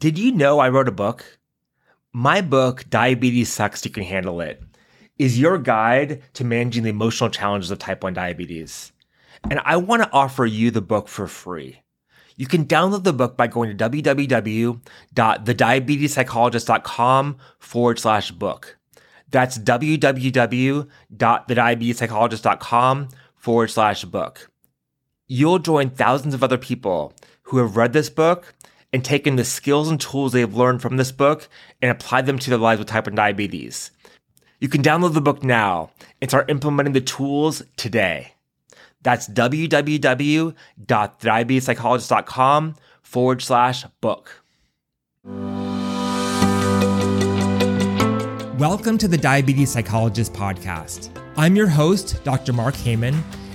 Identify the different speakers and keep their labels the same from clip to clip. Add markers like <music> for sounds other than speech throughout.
Speaker 1: Did you know I wrote a book? My book, Diabetes Sucks, You Can Handle It, is your guide to managing the emotional challenges of type 1 diabetes. And I want to offer you the book for free. You can download the book by going to www.thediabetespsychologist.com forward slash book. That's www.thediabetespsychologist.com forward slash book. You'll join thousands of other people who have read this book and taken the skills and tools they've learned from this book and applied them to their lives with type 1 diabetes. You can download the book now and start implementing the tools today. That's www.diabetespsychologist.com forward slash book. Welcome to the Diabetes Psychologist Podcast. I'm your host, Dr. Mark Heyman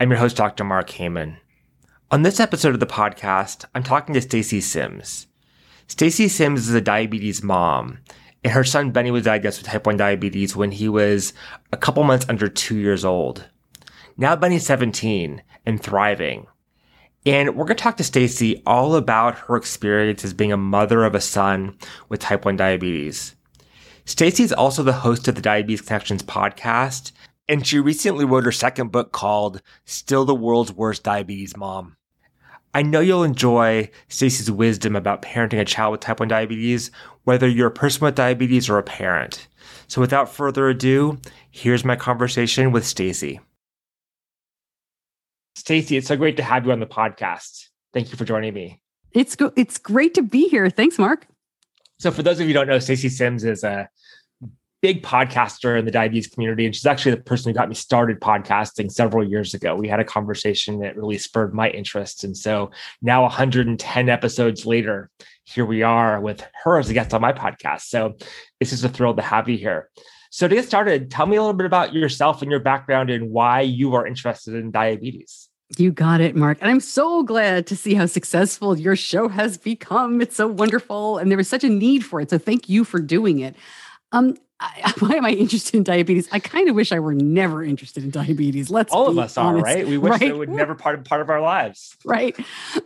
Speaker 1: I'm your host, Dr. Mark Heyman. On this episode of the podcast, I'm talking to Stacey Simms. Stacey Simms is a diabetes mom, and her son Benny was diagnosed with type 1 diabetes when he was a couple months under two years old. Now Benny's 17 and thriving. And we're going to talk to Stacey all about her experience as being a mother of a son with type 1 diabetes. Stacey is also the host of the Diabetes Connections podcast and she recently wrote her second book called Still the World's Worst Diabetes Mom. I know you'll enjoy Stacey's wisdom about parenting a child with type 1 diabetes, whether you're a person with diabetes or a parent. So without further ado, here's my conversation with Stacey. Stacey, it's so great to have you on the podcast. Thank you for joining me.
Speaker 2: It's go- it's great to be here. Thanks, Mark.
Speaker 1: So for those of you who don't know, Stacey Simms is a big podcaster in the diabetes community. And she's actually the person who got me started podcasting several years ago. We had a conversation that really spurred my interest. And so now 110 episodes later, here we are with her as a guest on my podcast. So it's just a thrill to have you here. So to get started, tell me a little bit about yourself and your background and why you are interested in diabetes.
Speaker 2: You got it, Mark. And I'm so glad to see how successful your show has become. It's so wonderful. And there was such a need for it. So thank you for doing it. Um, I, <laughs> why am I interested in diabetes? I kind of wish I were never interested in diabetes. Let's
Speaker 1: all of us
Speaker 2: honest,
Speaker 1: are, right? We wish right? it would never part of part of our lives.
Speaker 2: Right.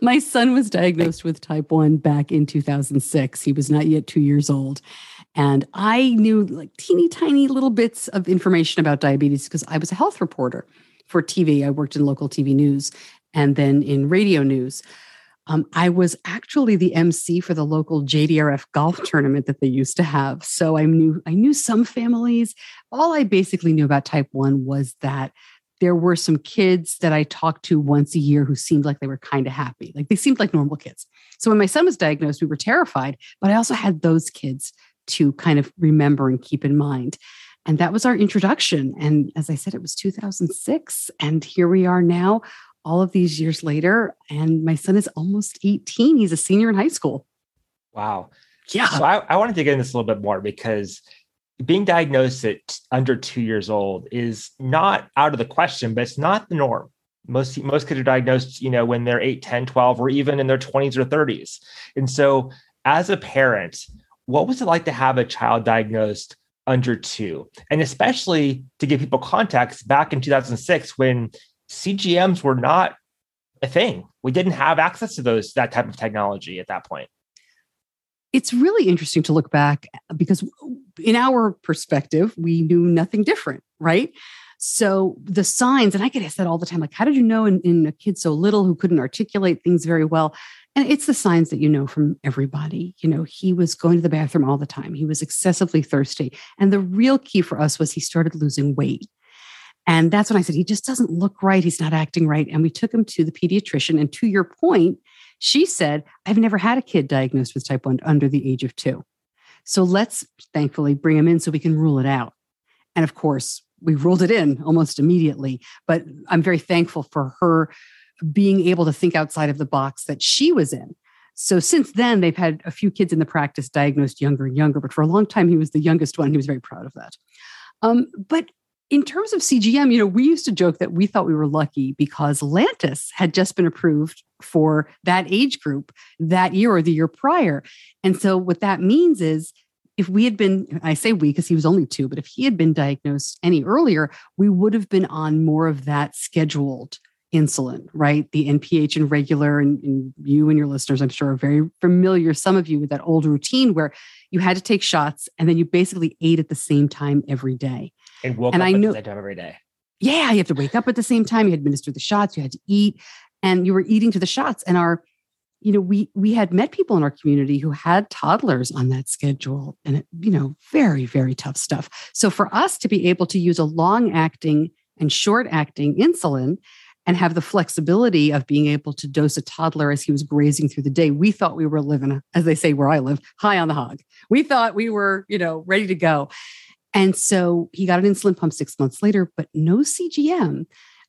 Speaker 2: My son was diagnosed with type 1 back in 2006. He was not yet 2 years old. And I knew like teeny tiny little bits of information about diabetes because I was a health reporter for TV. I worked in local TV news and then in radio news. Um, I was actually the MC for the local JDRF golf tournament that they used to have. So I knew I knew some families. All I basically knew about type 1 was that there were some kids that I talked to once a year who seemed like they were kind of happy. Like they seemed like normal kids. So when my son was diagnosed, we were terrified, but I also had those kids to kind of remember and keep in mind. And that was our introduction. And as I said, it was 2006. And here we are now all of these years later, and my son is almost 18. He's a senior in high school.
Speaker 1: Wow. Yeah. So I, I wanted to get into this a little bit more because being diagnosed at under two years old is not out of the question, but it's not the norm. Most most kids are diagnosed, you know, when they're 8, 10, 12, or even in their 20s or 30s. And so as a parent, what was it like to have a child diagnosed under two? And especially to give people context, back in 2006, when CGMs were not a thing. We didn't have access to those that type of technology at that point.
Speaker 2: It's really interesting to look back because in our perspective, we knew nothing different, right? So the signs, and I get asked that all the time, like, how did you know in, in a kid so little who couldn't articulate things very well? And it's the signs that you know from everybody. You know, he was going to the bathroom all the time. He was excessively thirsty. And the real key for us was he started losing weight. And that's when I said, he just doesn't look right. He's not acting right. And we took him to the pediatrician. And to your point, she said, I've never had a kid diagnosed with type 1 under the age of two. So let's thankfully bring him in so we can rule it out. And of course, we ruled it in almost immediately. But I'm very thankful for her being able to think outside of the box that she was in So since then, they've had a few kids in the practice diagnosed younger and younger, but for a long time, he was the youngest one. He was very proud of that. Um, but in terms of CGM, you know, we used to joke that we thought we were lucky because Lantus had just been approved for that age group that year or the year prior. And so what that means is if we had been, I say we because he was only two, but if he had been diagnosed any earlier, we would have been on more of that scheduled insulin, right? The NPH and regular, and, and, you and your listeners, I'm sure, are very familiar, some of you, with that old routine where you had to take shots and then you basically ate at the same time every day.
Speaker 1: And woke and up I know, at the same time every day.
Speaker 2: Yeah, you have to wake up at the same time. You administer the shots. You had to eat, and you were eating to the shots. And our, you know, we we had met people in our community who had toddlers on that schedule, and it, you know, very very tough stuff. So for us to be able to use a long acting and short acting insulin and have the flexibility of being able to dose a toddler as he was grazing through the day. We thought we were living, as they say where I live, high on the hog. We thought we were, you know, ready to go. And so he got an insulin pump six months later, but no CGM.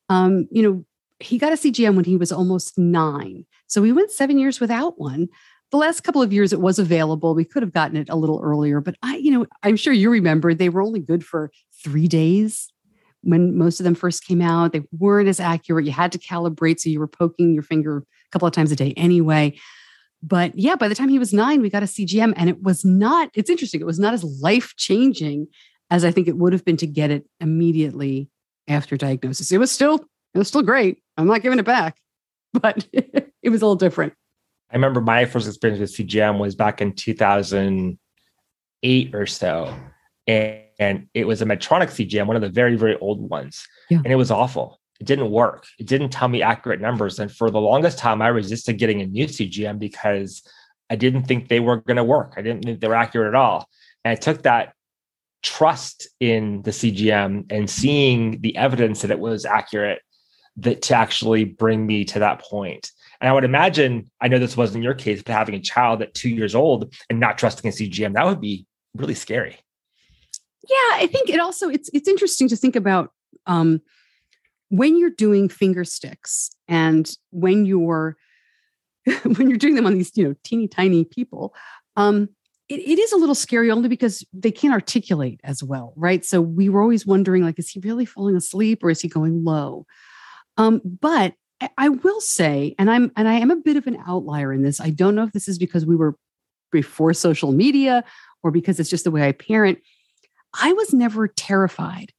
Speaker 2: Um, you know, he got a CGM when he was almost nine. So we went seven years without one. The last couple of years it was available. We could have gotten it a little earlier, but I, you know, I'm sure you remember they were only good for three days when most of them first came out. They weren't as accurate. You had to calibrate. So you were poking your finger a couple of times a day anyway. But yeah, by the time he was nine, we got a CGM and it was not, it's interesting, it was not as life changing as I think it would have been to get it immediately after diagnosis. It was still, it was still great. I'm not giving it back, <laughs> but it was a little different.
Speaker 1: I remember my first experience with CGM was back in 2008 or so. And and it was a Medtronic CGM, one of the very, very old ones. Yeah. And it was awful. It didn't work. It didn't tell me accurate numbers. And for the longest time, I resisted getting a new CGM because I didn't think they were going to work. I didn't think they were accurate at all. And I took that trust in the CGM and seeing the evidence that it was accurate that to actually bring me to that point. And I would imagine, I know this wasn't your case, but having a child at two years old and not trusting a CGM, that would be really scary
Speaker 2: yeah i think it also it's it's interesting to think about um, when you're doing finger sticks and when you're <laughs> when you're doing them on these you know teeny tiny people um, it, it is a little scary only because they can't articulate as well right so we were always wondering like is he really falling asleep or is he going low um, but I will say, and I'm and I am a bit of an outlier in this. I don't know if this is because we were before social media or because it's just the way I parent. I was never terrified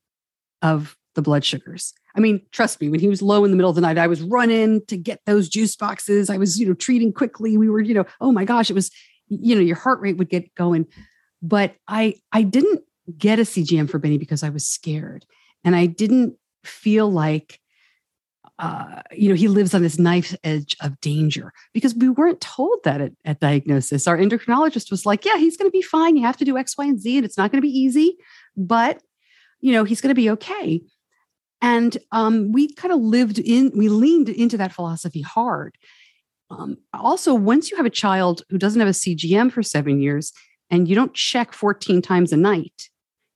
Speaker 2: of the blood sugars. I mean, trust me, when he was low in the middle of the night, I was running to get those juice boxes. I was, you know, treating quickly. We were, you know, oh my gosh, it was, you know, your heart rate would get going. But I I didn't get a CGM for Benny because I was scared. And I didn't feel like uh, you know, he lives on this knife edge of danger because we weren't told that at, at diagnosis. Our endocrinologist was like, yeah, he's going to be fine. You have to do X, Y, and Z, and it's not going to be easy, but, you know, he's going to be okay. And um, we kind of lived in, we leaned into that philosophy hard. Um, also, once you have a child who doesn't have a CGM for seven years and you don't check 14 times a night,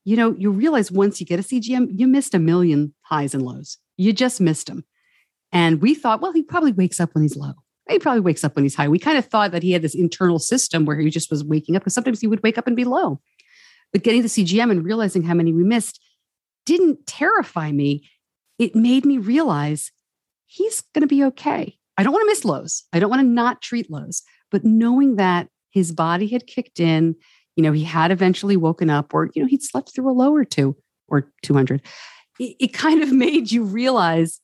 Speaker 2: you know, you realize once you get a CGM, you missed a million highs and lows. You just missed them. And we thought, well, he probably wakes up when he's low. He probably wakes up when he's high. We kind of thought that he had this internal system where he just was waking up because sometimes he would wake up and be low. But getting the CGM and realizing how many we missed didn't terrify me. It made me realize he's going to be okay. I don't want to miss lows. I don't want to not treat lows. But knowing that his body had kicked in, you know, he had eventually woken up or, you know, he'd slept through a low or two or 200, it, it kind of <laughs> made you realize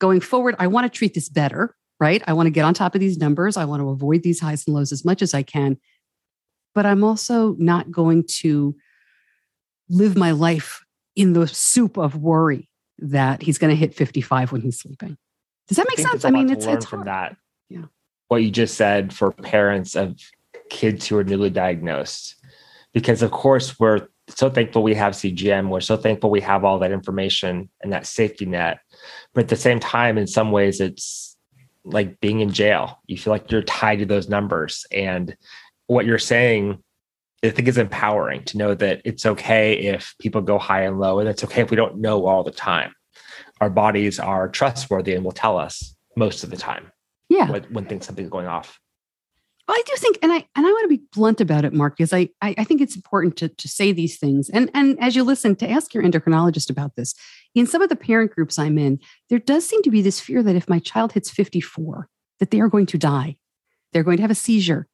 Speaker 2: going forward, I want to treat this better, right? I want to get on top of these numbers. I want to avoid these highs and lows as much as I can. But I'm also not going to live my life in the soup of worry that he's going to hit 55 when he's sleeping. Does that make sense? I mean, it's, it's
Speaker 1: from that. Yeah. What you just said for parents of kids who are newly diagnosed, because of course we're so thankful we have CGM. We're so thankful we have all that information and that safety net. But at the same time, in some ways, it's like being in jail. You feel like you're tied to those numbers. And what you're saying, I think is empowering to know that it's okay if people go high and low, and it's okay if we don't know all the time. Our bodies are trustworthy and will tell us most of the time.
Speaker 2: Yeah.
Speaker 1: When, when things something's going off.
Speaker 2: Well, I do think, and I and I want to be blunt about it, Mark, because I, I I think it's important to to say these things, and and as you listen, to ask your endocrinologist about this. In some of the parent groups I'm in, there does seem to be this fear that if my child hits 54, that they are going to die, they're going to have a seizure,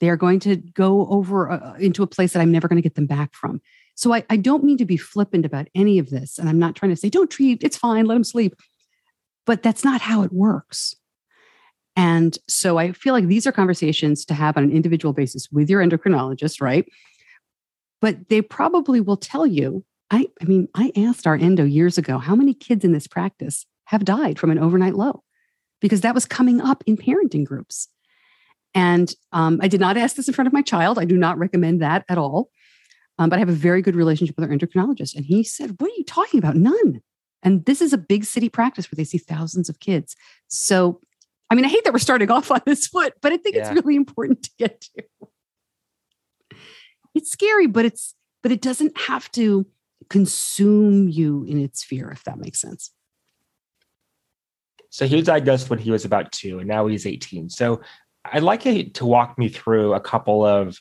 Speaker 2: they are going to go over uh, into a place that I'm never going to get them back from. So I, I don't mean to be flippant about any of this, and I'm not trying to say don't treat, it's fine, let them sleep, but that's not how it works. And so I feel like these are conversations to have on an individual basis with your endocrinologist, right? But they probably will tell you. I, I mean, I asked our endo years ago how many kids in this practice have died from an overnight low because that was coming up in parenting groups. And um, I did not ask this in front of my child. I do not recommend that at all. Um, but I have a very good relationship with our endocrinologist. And he said, What are you talking about? None. And this is a big city practice where they see thousands of kids. So I mean, I hate that we're starting <laughs> off on this foot, but I think yeah. it's really important to get to. It's scary, but it's but it doesn't have to consume you in its fear, if that makes sense.
Speaker 1: So he was diagnosed when he was about two, and now he's 18. So I'd like you to walk me through a couple of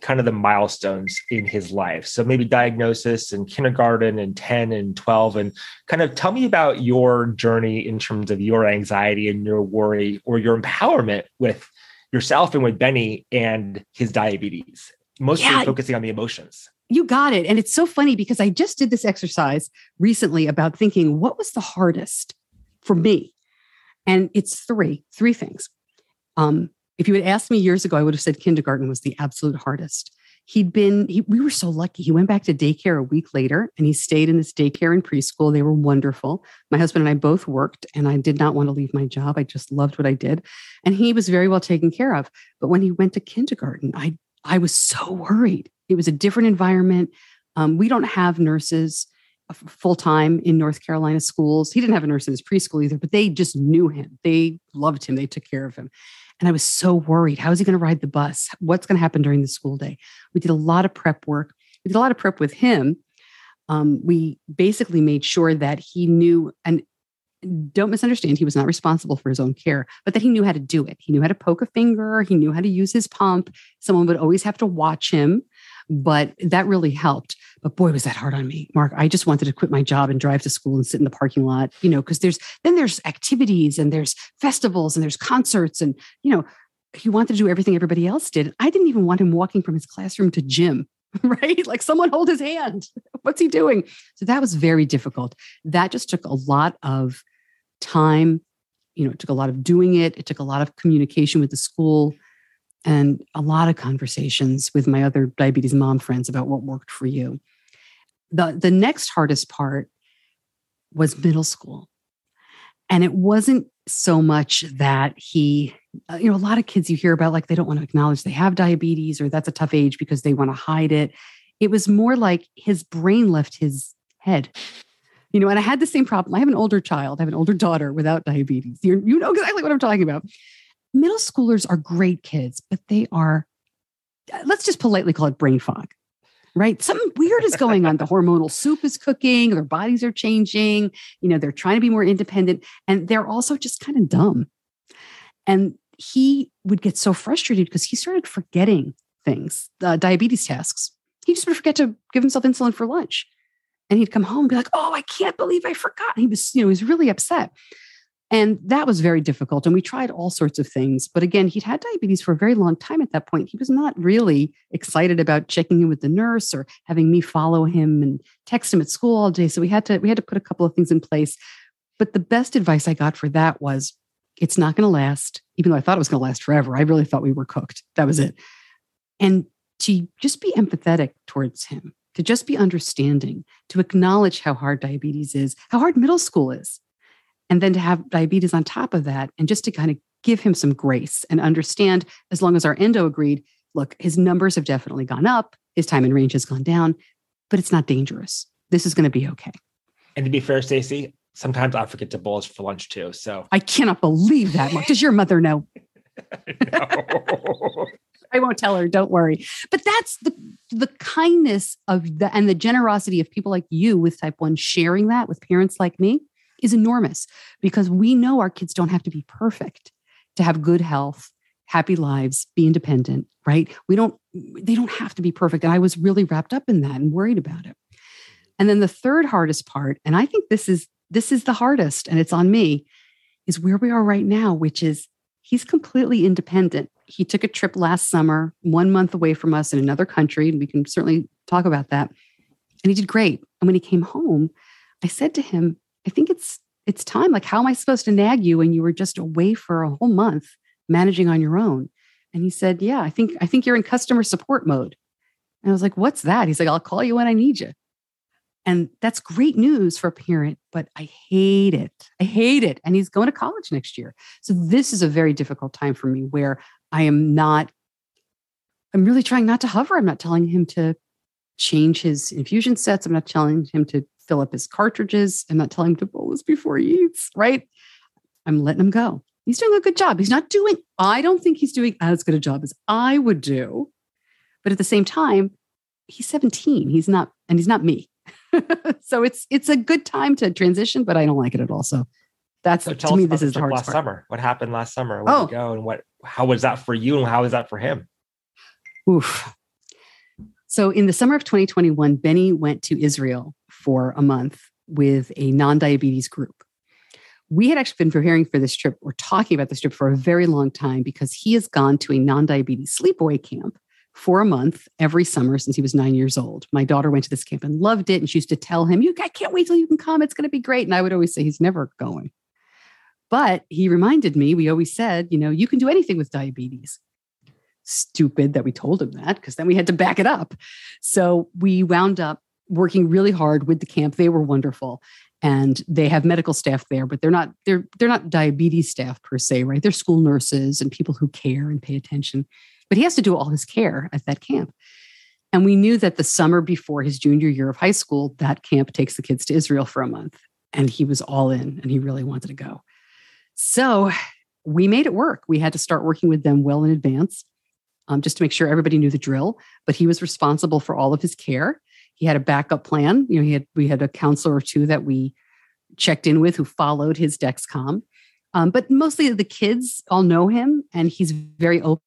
Speaker 1: kind of the milestones in his life. So maybe diagnosis and kindergarten and 10 and 12 and kind of tell me about your journey in terms of your anxiety and your worry or your empowerment with yourself and with Benny and his diabetes. Mostly yeah. focusing on the emotions.
Speaker 2: You got it. And it's so funny because I just did this exercise recently about thinking what was the hardest for me? And it's three, three things. Um, if you had asked me years ago, I would have said kindergarten was the absolute hardest. He'd been, he, we were so lucky. He went back to daycare a week later and he stayed in this daycare and preschool. They were wonderful. My husband and I both worked and I did not want to leave my job. I just loved what I did. And he was very well taken care of. But when he went to kindergarten, I, I was so worried. It was a different environment. Um, we don't have nurses full time in North Carolina schools. He didn't have a nurse in his preschool either, but they just knew him. They loved him. They took care of him. And I was so worried. How is he going to ride the bus? What's going to happen during the school day? We did a lot of prep work. We did a lot of prep with him. Um, we basically made sure that he knew, and don't misunderstand, he was not responsible for his own care, but that he knew how to do it. He knew how to poke a finger, he knew how to use his pump. Someone would always have to watch him but that really helped. But boy, was that hard on me, Mark. I just wanted to quit my job and drive to school and sit in the parking lot, you know, because there's then there's activities and there's festivals and there's concerts and you know, he wanted to do everything everybody else did. I didn't even want him walking from his classroom to gym, <laughs> right? Like someone hold his hand. <laughs> What's he doing? So that was very difficult. That just took a lot of time. You know, it took a lot of doing it. It took a lot of communication with the school and a lot of conversations with my other diabetes mom friends about what worked for you. The, the next hardest part was middle school. And it wasn't so much that he, uh, you know, a lot of kids you hear about, like they don't want to acknowledge they have diabetes or that's a tough age because they want to hide it. It was more like his brain left his head. You know, and I had the same problem. I have an older child, I have an older daughter without diabetes. You're, you know exactly what I'm talking about middle schoolers are great kids, but they are, let's just politely call it brain fog, right? Something weird is going on. The hormonal soup is cooking, their bodies are changing, you know, they're trying to be more independent, and they're also just kind of dumb. And he would get so frustrated because he started forgetting things, uh, diabetes tasks. He just would forget to give himself insulin for lunch. And he'd come home and be like, Oh, I can't believe I forgot. And he was, you know, he was really upset. And that was very difficult. And we tried all sorts of things. But again, he'd had diabetes for a very long time at that point. He was not really excited about checking in with the nurse or having me follow him and text him at school all day. So we had to we had to put a couple of things in place. But the best advice I got for that was it's not going to last, even though I thought it was going to last forever. I really thought we were cooked. That was it. And to just be empathetic towards him, to just be understanding, to acknowledge how hard diabetes is, how hard middle school is and then to have diabetes on top of that and just to kind of give him some grace and understand as long as our endo agreed look his numbers have definitely gone up his time in range has gone down but it's not dangerous. This is going to be okay.
Speaker 1: And to be fair stacey sometimes i forget to bolus for lunch too so.
Speaker 2: I cannot believe that Mark. does your mother <laughs> know? I won't tell her, don't worry. But that's the the kindness of the and the generosity of people like you with type 1 sharing that with parents like me is enormous because we know our kids don't have to be perfect to have good health happy lives, be independent, right? We don't, they don't have to be perfect. And I was really wrapped up in that and worried about it. And then the third hardest part, and I think this is this is the hardest, and it's on me, is where we are right now, which is he's completely independent. He took a trip last summer, one month away from us in another country, and we can certainly talk about that. And he did great. And when he came home, I said to him, I think it's it's time. Like, how am I supposed to nag you when you were just away for a whole month managing on your own? And he said, Yeah, I think I think you're in customer support mode. And I was like, What's that? He's like, I'll call you when I need you. And that's great news for a parent, but I hate it. I hate it. And he's going to college next year. So this is a very difficult time for me where I am not, I'm really trying not to hover. I'm not telling him to change his infusion sets. I'm not telling him to fill up his cartridges. I'm not telling him to bolus before he eats, right? I'm letting him go. He's doing a good job. He's not doing, I don't think he's doing as good a job as I would do. But at the same time, he's 17. He's not, and he's not me. <laughs> so it's it's a good time to transition, but I don't like it at all. So that's so to me, this is the hardest
Speaker 1: last part. summer. What happened last summer? Where oh. go and what how was that for you and how was that for him?
Speaker 2: Oof. So in the summer of 2021, Benny went to Israel for a month with a non-diabetes group. We had actually been preparing for this trip or talking about this trip for a very long time because he has gone to a non-diabetes sleepaway camp for a month every summer since he was nine years old. My daughter went to this camp and loved it. And she used to tell him, You I can't wait till you can come. It's going to be great. And I would always say, He's never going. But he reminded me, we always said, you know, you can do anything with diabetes. Stupid that we told him that because then we had to back it up. So we wound up working really hard with the camp. They were wonderful. And they have medical staff there, but they're not they're they're not diabetes staff per se, right? They're school nurses and people who care and pay attention but he has to do all his care at that camp. And we knew that the summer before his junior year of high school, that camp takes the kids to Israel for a month. And he was all in and he really wanted to go. So we made it work. We had to start working with them well in advance um, just to make sure everybody knew the drill. But he was responsible for all of his care. He had a backup plan. You know, he had we had a counselor or two that we checked in with who followed his Dexcom. Um, but mostly the kids all know him, and he's very open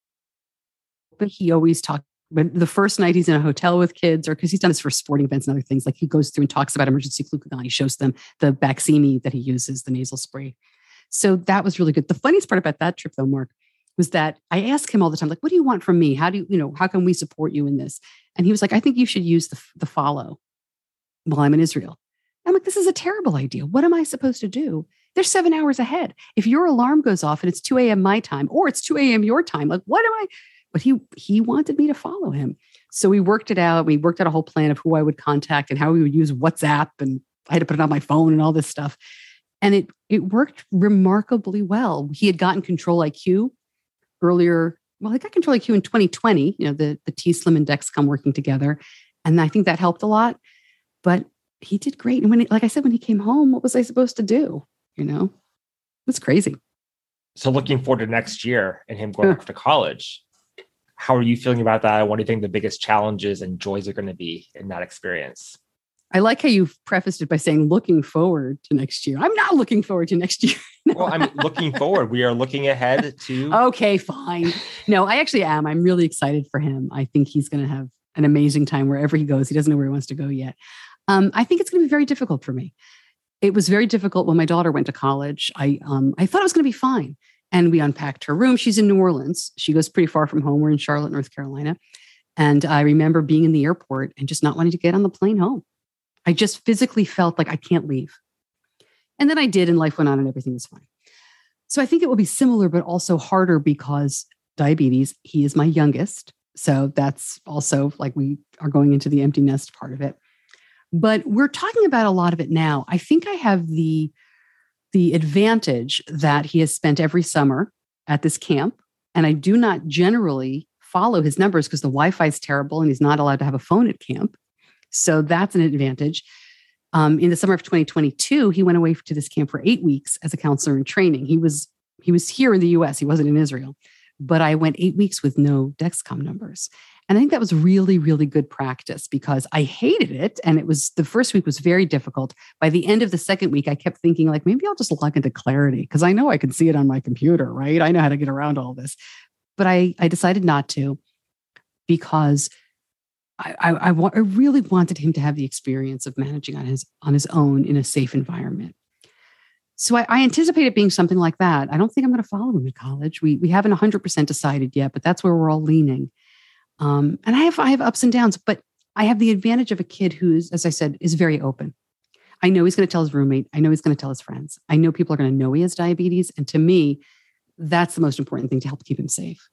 Speaker 2: but he always talks but the first night he's in a hotel with kids, or because he's done this for sporting events and other things, like he goes through and talks about emergency glucagon. He shows them the Baqsimi that he uses, the nasal spray. So that was really good. The funniest part about that trip, though, Mark, was that I asked him all the time, like, what do you want from me? How do you, you know, how can we support you in this? And he was like, I think you should use the, the follow while I'm in Israel. I'm like, this is a terrible idea. What am I supposed to do? They're seven hours ahead. If your alarm goes off and it's 2 a.m. my time, or it's 2 a.m. your time, like, what am I? but he he wanted me to follow him. So we worked it out. We worked out a whole plan of who I would contact and how we would use WhatsApp, and I had to put it on my phone and all this stuff. And it it worked remarkably well. He had gotten Control IQ earlier. Well, he got Control IQ in 2020. You know, the the T Slim and Dexcom working together, and I think that helped a lot. But he did great. And when, he, like I said, when he came home, what was I supposed to do? You know, it was crazy.
Speaker 1: So looking forward to next year and him going off to college how are you feeling about that? What do you think the biggest challenges and joys are going to be in that experience?
Speaker 2: I like how you've prefaced it by saying looking forward to next year. I'm not looking forward to next year. <laughs>
Speaker 1: well, I'm looking forward. We are looking ahead to.
Speaker 2: Okay, fine. No, I actually am. I'm really excited for him. I think he's going to have an amazing time wherever he goes. He doesn't know where he wants to go yet. Um, I think it's going to be very difficult for me. It was very difficult when my daughter went to college. I um, I thought it was going to be fine and we unpacked her room. She's in New Orleans. She goes pretty far from home. We're in Charlotte, North Carolina. And I remember being in the airport and just not wanting to get on the plane home. I just physically felt like I can't leave. And then I did, and life went on and everything was fine. So I think it will be similar, but also harder because diabetes, he is my youngest. So that's also like we are going into the empty nest part of it. But we're talking about a lot of it now. I think I have the the advantage that he has spent every summer at this camp. And I do not generally follow his numbers because the Wi Fi is terrible and he's not allowed to have a phone at camp. So that's an advantage. Um, in the summer of 2022, he went away to this camp for eight weeks as a counselor in training. He was he was here in the U.S. He wasn't in Israel, but I went eight weeks with no Dexcom numbers, and I think that was really, really good practice because I hated it. And it was the first week was very difficult. By the end of the second week, I kept thinking, like, maybe I'll just log into Clarity because I know I can see it on my computer, right? I know how to get around all this. but I, I decided not to because I, I, I, wa- I really wanted him to have the experience of managing on his on his own in a safe environment. So I, I anticipate it being something like that. I don't think I'm going to follow him to college. We we haven't 100 percent decided yet, but that's where we're all leaning. Um, and I have I have ups and downs, but I have the advantage of a kid who's, as I said, is very open. I know he's going to tell his roommate. I know he's going to tell his friends. I know people are going to know he has diabetes, and to me, that's the most important thing to help keep him safe.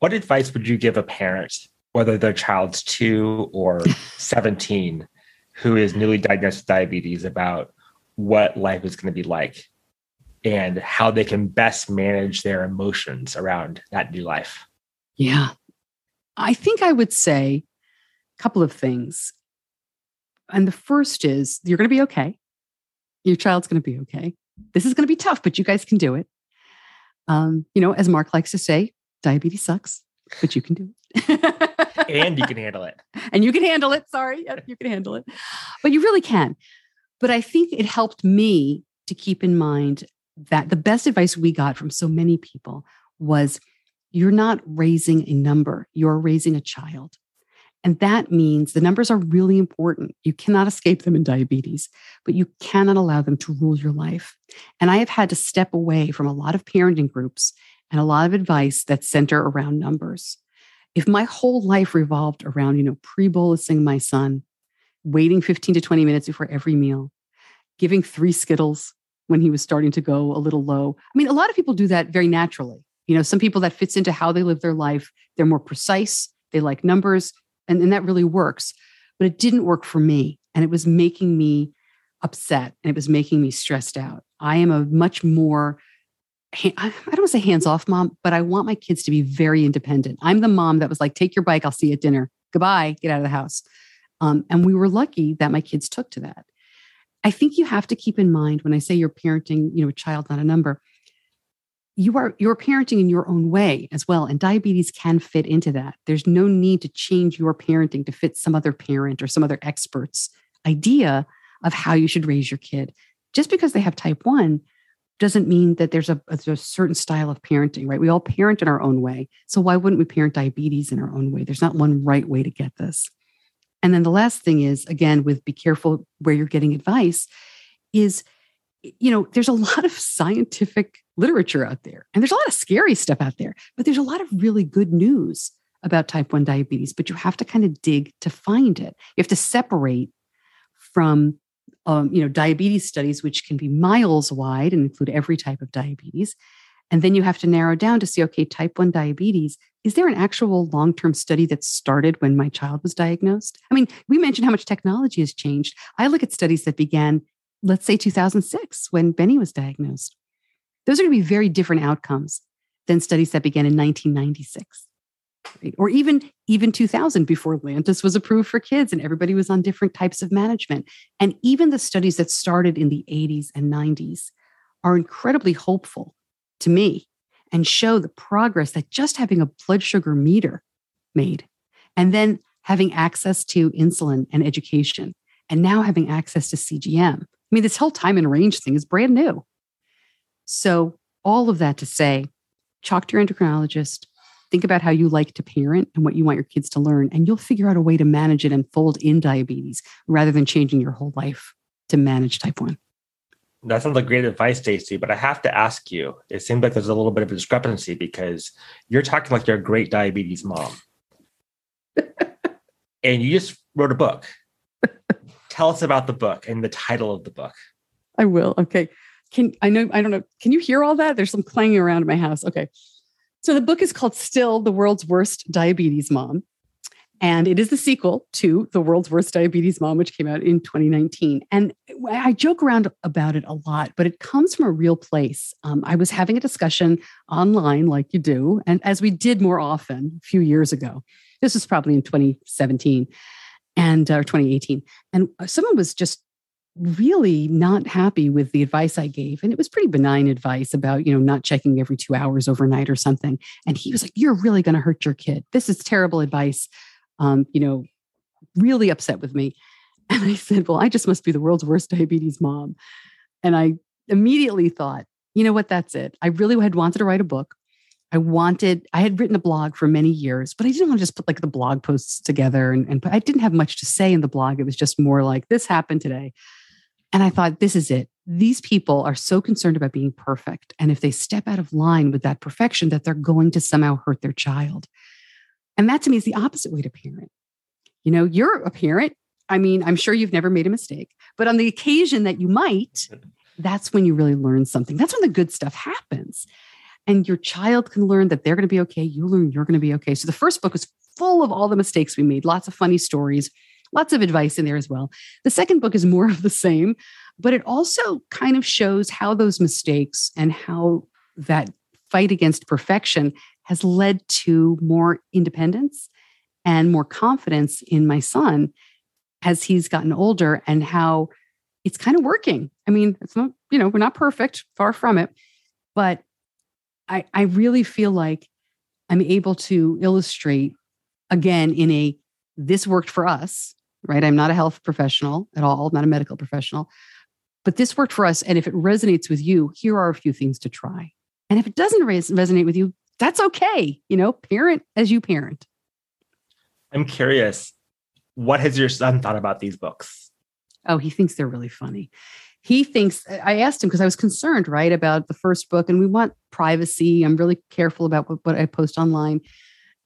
Speaker 1: What advice would you give a parent, whether their child's two or <laughs> 17, who is newly diagnosed with diabetes, about what life is going to be like and how they can best manage their emotions around that new life?
Speaker 2: Yeah. I think I would say a couple of things. And the first is you're going to be okay. Your child's going to be okay. This is going to be tough, but you guys can do it. Um, you know, as Mark likes to say, diabetes sucks, but you can do
Speaker 1: it. <laughs> and you can handle it. <laughs>
Speaker 2: And you can handle it. Sorry, you can handle it. But you really can. But I think it helped me to keep in mind that the best advice we got from so many people was you're not raising a number, you're raising a child. And that means the numbers are really important. You cannot escape them in diabetes, but you cannot allow them to rule your life. And I have had to step away from a lot of parenting groups and a lot of advice that center around numbers. If my whole life revolved around, you know, pre-bolusing my son, waiting 15 to 20 minutes before every meal, giving three Skittles when he was starting to go a little low. I mean, a lot of people do that very naturally. You know, some people that fits into how they live their life. They're more precise, they like numbers, and, and that really works. But it didn't work for me. And it was making me upset and it was making me stressed out. I am a much more, I don't say hands off mom, but I want my kids to be very independent. I'm the mom that was like, take your bike, I'll see you at dinner. Goodbye, get out of the house. Um, and we were lucky that my kids took to that. I think you have to keep in mind when I say you're parenting, you know, a child, not a number, you are you're parenting in your own way as well and diabetes can fit into that there's no need to change your parenting to fit some other parent or some other expert's idea of how you should raise your kid just because they have type 1 doesn't mean that there's a, a, certain style of parenting right we all parent in our own way so why wouldn't we parent diabetes in our own way there's not one right way to get this and then the last thing is again with be careful where you're getting advice is you know there's a lot of scientific literature out there. And there's a lot of scary stuff out there, but there's a lot of really good news about type 1 diabetes, but you have to kind of dig to find it. You have to separate from um, you know diabetes studies which can be miles wide and include every type of diabetes. And then you have to narrow down to see okay type 1 diabetes is there an actual long-term study that started when my child was diagnosed? I mean we mentioned how much technology has changed. I look at studies that began let's say 2006 when benny was diagnosed. Those are going to be very different outcomes than studies that began in 1996 or even even 2000 before Lantus was approved for kids and everybody was on different types of management and even the studies that started in the 80s and 90s are incredibly hopeful to me and show the progress that just having a blood sugar meter made and then having access to insulin and education and now having access to CGM. I mean this whole time and range thing is brand new. So, all of that to say, talk to your endocrinologist, think about how you like to parent and what you want your kids to learn, and you'll figure out a way to manage it and fold in diabetes rather than changing your whole life to manage type 1.
Speaker 1: That sounds like great advice, Stacey. But I have to ask you, it seems like there's a little bit of a discrepancy because you're talking like you're a great diabetes mom. <laughs> and you just wrote a book. Tell us about the book and the title of the book.
Speaker 2: I will. Okay can I know I don't know. Can you hear all that? There's some clanging around in my house. Okay. So the book is called Still the World's Worst Diabetes Mom. And it is the sequel to The World's Worst Diabetes Mom, which came out in 2019. And I joke around about it a lot, but it comes from a real place. Um, I was having a discussion online, like you do, and as we did more often a few years ago. This was probably in 2017 and or 2018. And uh, someone was just really not happy with the advice I gave. And it was pretty benign advice about, you know, not checking every two hours overnight or something. And he was like, You're really going to hurt your kid. This is terrible advice. Um, you know, really upset with me. <laughs> And I said, Well, I just must be the world's worst diabetes mom. And I immediately thought, you know what, that's it. I really had wanted to write a book. I wanted, I had written a blog for many years, but I didn't want to just put like the blog posts together and, and I didn't have much to say in the blog. It was just more like, this happened today. And I thought, this is it. These people are so concerned about being perfect. And if they step out of line with that perfection, that they're going to somehow hurt their child. And that to me is the opposite way to parent. You know, you're a parent. I mean, I'm sure you've never made a mistake, but on the occasion that you might, that's when you really learn something. That's when the good stuff happens. And your child can learn that they're going to be okay. You learn you're going to be okay. So the first book is full of all the mistakes we made, lots of funny stories, lots of advice in there as well. The second book is more of the same, but it also kind of shows how those mistakes and how that fight against perfection has led to more independence and more confidence in my son as he's gotten older and how it's kind of working. I mean, it's not, you know, we're not perfect, far from it, but I, I really feel like I'm able to illustrate again in a this worked for us, right? I'm not a health professional at all, I'm not a medical professional, but this worked for us. And if it resonates with you, here are a few things to try. And if it doesn't res- resonate with you, that's okay. You know, parent as you parent.
Speaker 1: I'm curious, what has your son thought about these books?
Speaker 2: Oh, he thinks they're really funny. He thinks, I asked him because I was concerned, right, about the first book, and we want privacy. I'm really careful about what, what I post online.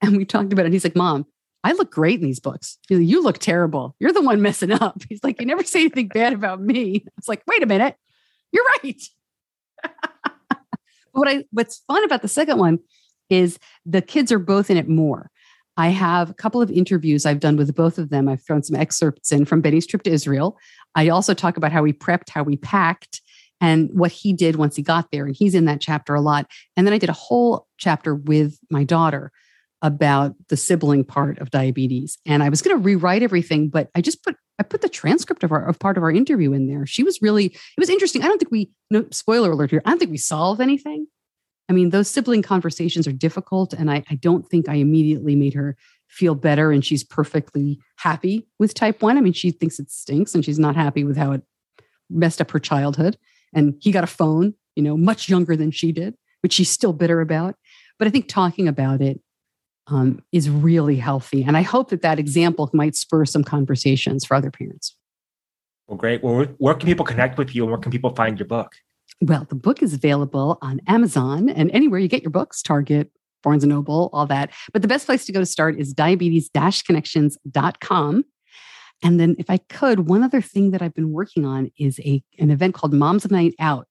Speaker 2: And we talked about it. He's like, Mom, I look great in these books. Like, you look terrible. You're the one messing up. <laughs> He's like, You never say anything bad about me. It's like, wait a minute. You're right. <laughs> what I what's fun about the second one is the kids are both in it more. I have a couple of interviews I've done with both of them. I've thrown some excerpts in from Benny's trip to Israel. I also talk about how we prepped, how we packed, and what he did once he got there. And he's in that chapter a lot. And then I did a whole chapter with my daughter about the sibling part of diabetes. And I was going to rewrite everything, but I just put I put the transcript of our of part of our interview in there. She was really it was interesting. I don't think we no spoiler alert here. I don't think we solve anything. I mean, those sibling conversations are difficult, and I, I don't think I immediately made her feel better and she's perfectly happy with type 1. I mean, she thinks it stinks and she's not happy with how it messed up her childhood. And he got a phone, you know, much younger than she did, which she's still bitter about. But I think talking about it um, is really healthy. And I hope that that example might spur some conversations for other parents.
Speaker 1: Well, great. Well, where can people connect with you and where can people find your book?
Speaker 2: Well, the book is available on Amazon and anywhere you get your books, Target, Barnes and Noble, all that. But the best place to go to start is diabetes-connections.com. And then if I could, one other thing that I've been working on is a an event called Mom's of Night Out.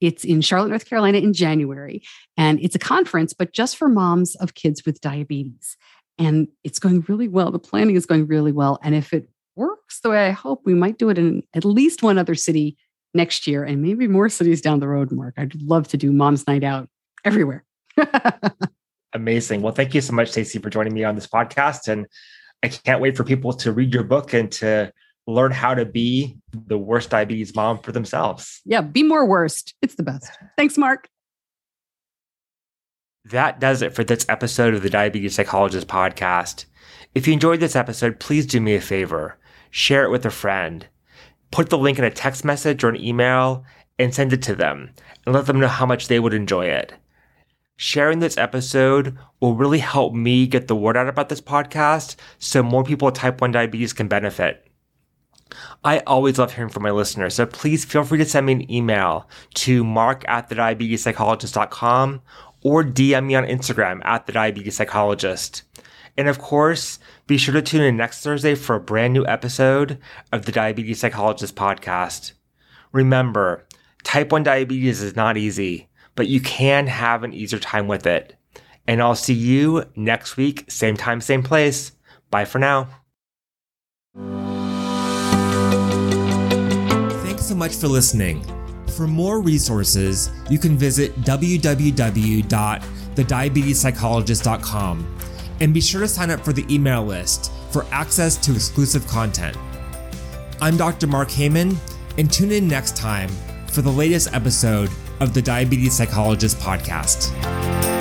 Speaker 2: It's in Charlotte, North Carolina in January. And it's a conference, but just for moms of kids with diabetes. And it's going really well. The planning is going really well. And if it works the way I hope, we might do it in at least one other city next year and maybe more cities down the road, Mark. I'd love to do Mom's Night Out everywhere. <laughs>
Speaker 1: Amazing. Well, thank you so much, Stacey, for joining me on this podcast. And I can't wait for people to read your book and to learn how to be the worst diabetes mom for themselves.
Speaker 2: Yeah, be more worst. It's the best. Thanks, Mark.
Speaker 1: That does it for this episode of the Diabetes Psychologist podcast. If you enjoyed this episode, please do me a favor share it with a friend. Put the link in a text message or an email and send it to them and let them know how much they would enjoy it. Sharing this episode will really help me get the word out about this podcast so more people with type 1 diabetes can benefit. I always love hearing from my listeners, so please feel free to send me an email to mark at the diabetespsychologist.com or DM me on Instagram at the diabetes psychologist. And of course, be sure to tune in next Thursday for a brand new episode of the Diabetes Psychologist podcast. Remember, type 1 diabetes is not easy, but you can have an easier time with it. And I'll see you next week, same time, same place. Bye for now. Much for listening. For more resources, you can visit www.thediabetespsychologist.com and be sure to sign up for the email list for access to exclusive content. I'm Dr. Mark Heyman, and tune in next time for the latest episode of the Diabetes Psychologist podcast.